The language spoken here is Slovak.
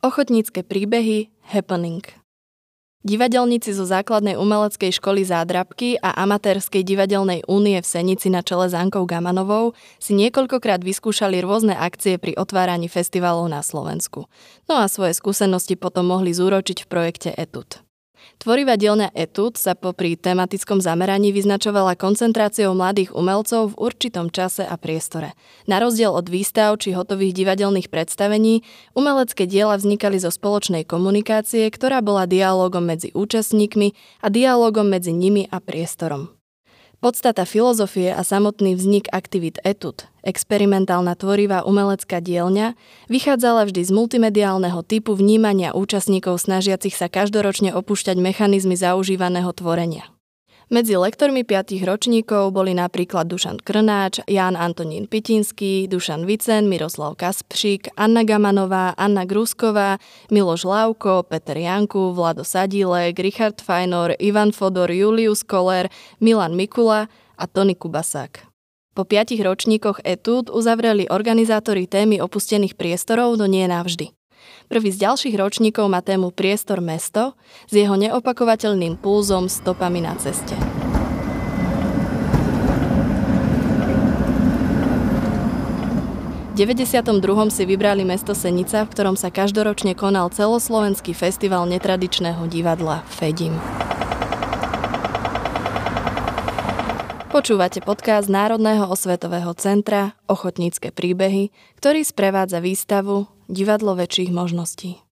Ochotnícke príbehy Happening Divadelníci zo základnej umeleckej školy Zádrabky a amatérskej divadelnej únie v Senici na čele s Ankou Gamanovou si niekoľkokrát vyskúšali rôzne akcie pri otváraní festivalov na Slovensku. No a svoje skúsenosti potom mohli zúročiť v projekte Etud. Tvorivá dielňa Etud sa popri tematickom zameraní vyznačovala koncentráciou mladých umelcov v určitom čase a priestore. Na rozdiel od výstav či hotových divadelných predstavení, umelecké diela vznikali zo spoločnej komunikácie, ktorá bola dialogom medzi účastníkmi a dialogom medzi nimi a priestorom. Podstata filozofie a samotný vznik aktivít etud, experimentálna tvorivá umelecká dielňa, vychádzala vždy z multimediálneho typu vnímania účastníkov snažiacich sa každoročne opúšťať mechanizmy zaužívaného tvorenia. Medzi lektormi 5 ročníkov boli napríklad Dušan Krnáč, Ján Antonín Pitinský, Dušan Vicen, Miroslav Kaspšík, Anna Gamanová, Anna Grusková, Miloš Lávko, Peter Janku, Vlado Sadílek, Richard Fajnor, Ivan Fodor, Julius Koller, Milan Mikula a Tony Kubasák. Po piatich ročníkoch etúd uzavreli organizátori témy opustených priestorov, no nie navždy. Prvý z ďalších ročníkov má tému Priestor mesto s jeho neopakovateľným pulzom stopami na ceste. V 92. si vybrali mesto Senica, v ktorom sa každoročne konal celoslovenský festival netradičného divadla Fedim. Počúvate podcast Národného osvetového centra Ochotnícke príbehy, ktorý sprevádza výstavu divadlo väčších možností.